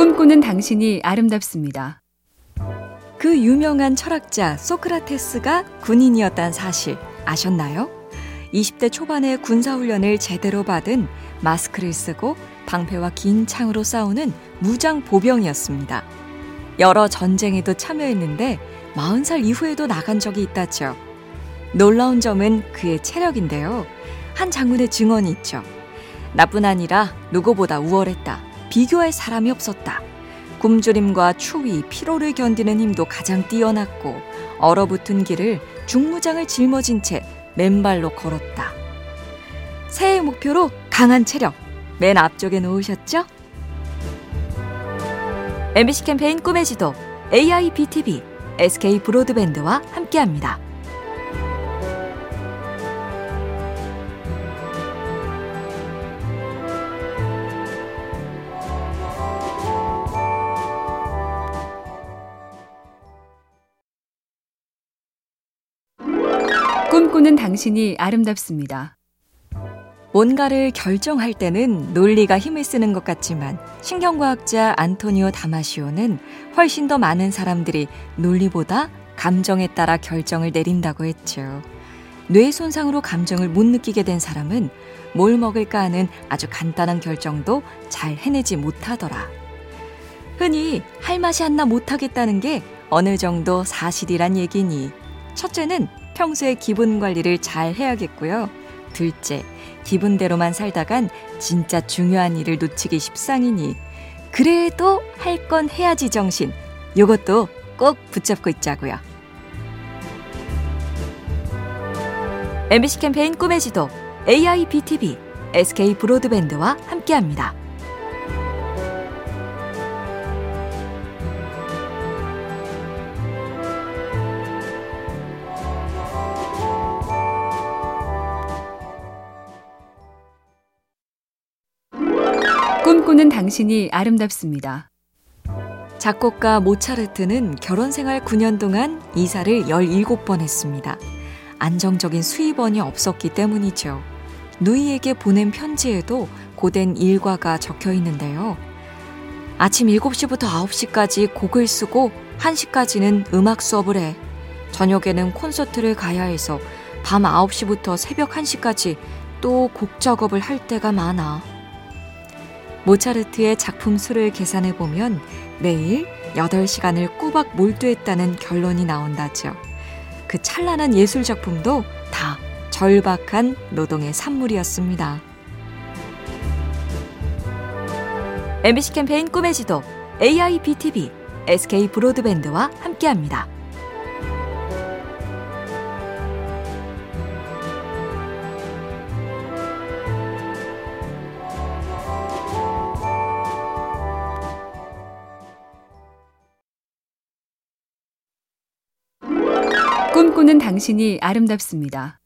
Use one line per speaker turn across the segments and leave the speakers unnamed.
꿈꾸는 당신이 아름답습니다.
그 유명한 철학자 소크라테스가 군인이었다는 사실 아셨나요? 20대 초반에 군사훈련을 제대로 받은 마스크를 쓰고 방패와 긴 창으로 싸우는 무장 보병이었습니다. 여러 전쟁에도 참여했는데 40살 이후에도 나간 적이 있다죠. 놀라운 점은 그의 체력인데요. 한 장군의 증언이 있죠. 나뿐 아니라 누구보다 우월했다. 비교할 사람이 없었다. 굶주림과 추위, 피로를 견디는 힘도 가장 뛰어났고 얼어붙은 길을 중무장을 짊어진 채 맨발로 걸었다. 새해 목표로 강한 체력 맨 앞쪽에 놓으셨죠? MBC 캠페인 꿈의 지도 AIBTV SK 브로드밴드와 함께합니다.
꿈꾸는 당신이 아름답습니다.
뭔가를 결정할 때는 논리가 힘을 쓰는 것 같지만 신경과학자 안토니오 다마시오는 훨씬 더 많은 사람들이 논리보다 감정에 따라 결정을 내린다고 했죠. 뇌 손상으로 감정을 못 느끼게 된 사람은 뭘 먹을까 하는 아주 간단한 결정도 잘 해내지 못하더라. 흔히 할 맛이 안 나 못하겠다는 게 어느 정도 사실이란 얘기니 첫째는 평소에 기분 관리를 잘 해야겠고요. 둘째, 기분대로만 살다간 진짜 중요한 일을 놓치기 십상이니 그래도 할 건 해야지 정신 요것도 꼭 붙잡고 있자고요. MBC 캠페인 꿈의 지도 AIBTV SK 브로드밴드와 함께합니다.
꿈꾸는 당신이 아름답습니다.
작곡가 모차르트는 결혼 생활 9년 동안 이사를 17번 했습니다. 안정적인 수입원이 없었기 때문이죠. 누이에게 보낸 편지에도 고된 일과가 적혀 있는데요. 아침 7시부터 9시까지 곡을 쓰고 1시까지는 음악 수업을 해. 저녁에는 콘서트를 가야 해서 밤 9시부터 새벽 1시까지 또 곡 작업을 할 때가 많아. 모차르트의 작품 수를 계산해 보면 매일 8시간을 꼬박 몰두했다는 결론이 나온다죠. 그 찬란한 예술 작품도 다 절박한 노동의 산물이었습니다. MBC 캠페인 꿈의 지도 AIBTV SK 브로드밴드와 함께합니다.
꿈꾸는 당신이 아름답습니다.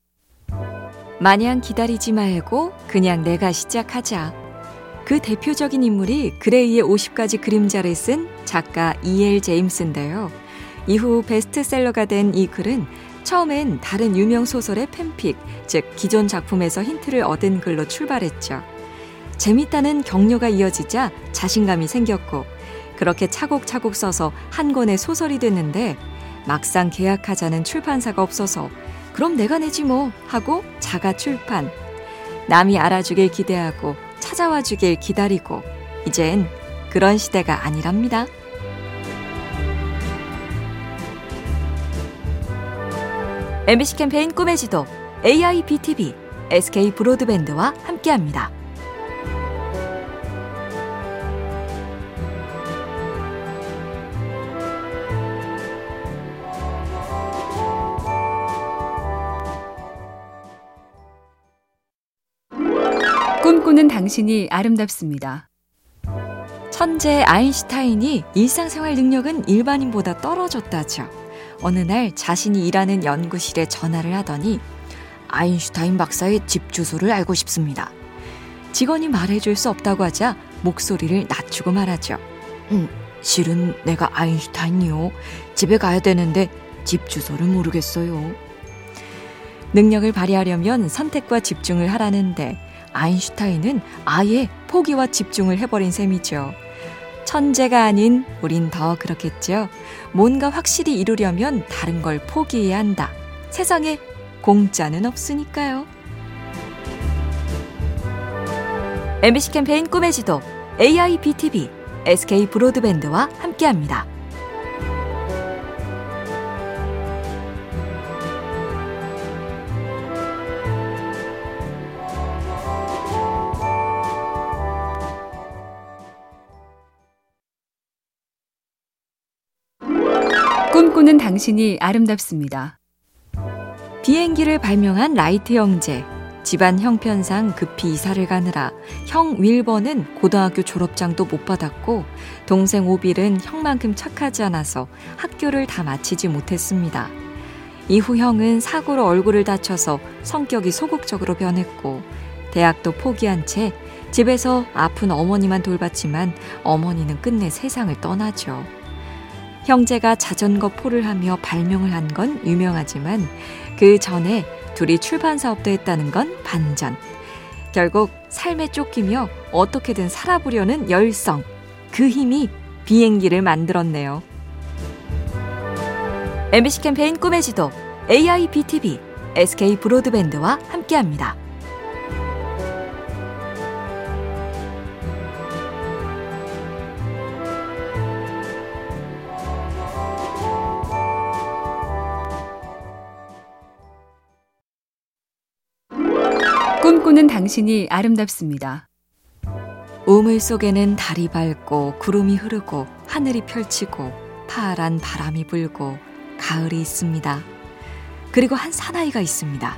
마냥 기다리지 말고 그냥 내가 시작하자. 그 대표적인 인물이 그레이의 50가지 그림자를 쓴 작가 E.L. 제임스인데요. 이후 베스트셀러가 된 이 글은 처음엔 다른 유명 소설의 팬픽, 즉 기존 작품에서 힌트를 얻은 글로 출발했죠. 재밌다는 격려가 이어지자 자신감이 생겼고 그렇게 차곡차곡 써서 한 권의 소설이 됐는데 막상 계약하자는 출판사가 없어서 그럼 내가 내지 뭐 하고 자가 출판. 남이 알아주길 기대하고 찾아와 주길 기다리고 이젠 그런 시대가 아니랍니다. MBC 캠페인 꿈의 지도 AIBTV SK 브로드밴드와 함께합니다.
꿈꾸는 당신이 아름답습니다.
천재 아인슈타인이 일상생활 능력은 일반인보다 떨어졌다죠. 어느 날 자신이 일하는 연구실에 전화를 하더니 아인슈타인 박사의 집 주소를 알고 싶습니다. 직원이 말해줄 수 없다고 하자 목소리를 낮추고 말하죠. 음, 실은 내가 아인슈타인이요. 집에 가야 되는데 집 주소를 모르겠어요. 능력을 발휘하려면 선택과 집중을 하라는데 아인슈타인은 아예 포기와 집중을 해버린 셈이죠. 천재가 아닌 우린 더 그렇겠죠. 뭔가 확실히 이루려면 다른 걸 포기해야 한다. 세상에 공짜는 없으니까요. MBC 캠페인 꿈의 지도 AIBTV SK 브로드밴드와 함께합니다.
꿈꾸는 당신이 아름답습니다.
비행기를 발명한 라이트 형제. 집안 형편상 급히 이사를 가느라 형 윌버는 고등학교 졸업장도 못 받았고 동생 오빌은 형만큼 착하지 않아서 학교를 다 마치지 못했습니다. 이후 형은 사고로 얼굴을 다쳐서 성격이 소극적으로 변했고 대학도 포기한 채 집에서 아픈 어머니만 돌봤지만 어머니는 끝내 세상을 떠나죠. 형제가 자전거 포를 하며 발명을 한 건 유명하지만 그 전에 둘이 출판 사업도 했다는 건 반전. 결국 삶에 쫓기며 어떻게든 살아보려는 열성. 그 힘이 비행기를 만들었네요. MBC 캠페인 꿈의 지도 AIBTV SK 브로드밴드와 함께합니다.
꿈꾸는 당신이 아름답습니다.
우물 속에는 달이 밝고 구름이 흐르고 하늘이 펼치고 파란 바람이 불고 가을이 있습니다. 그리고 한 사나이가 있습니다.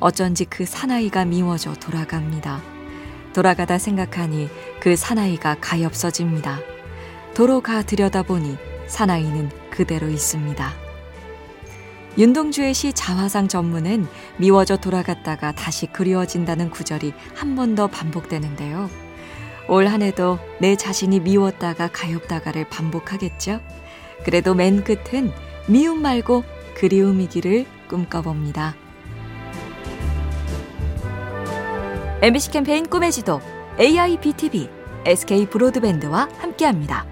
어쩐지 그 사나이가 미워져 돌아갑니다. 돌아가다 생각하니 그 사나이가 가엾어집니다. 도로 가 들여다보니 사나이는 그대로 있습니다. 윤동주의 시 자화상 전문은 미워져 돌아갔다가 다시 그리워진다는 구절이 한 번 더 반복되는데요. 올 한 해도 내 자신이 미웠다가 가엾다가를 반복하겠죠? 그래도 맨 끝은 미움 말고 그리움이기를 꿈꿔봅니다. MBC 캠페인 꿈의 지도 AIBTV SK 브로드밴드와 함께합니다.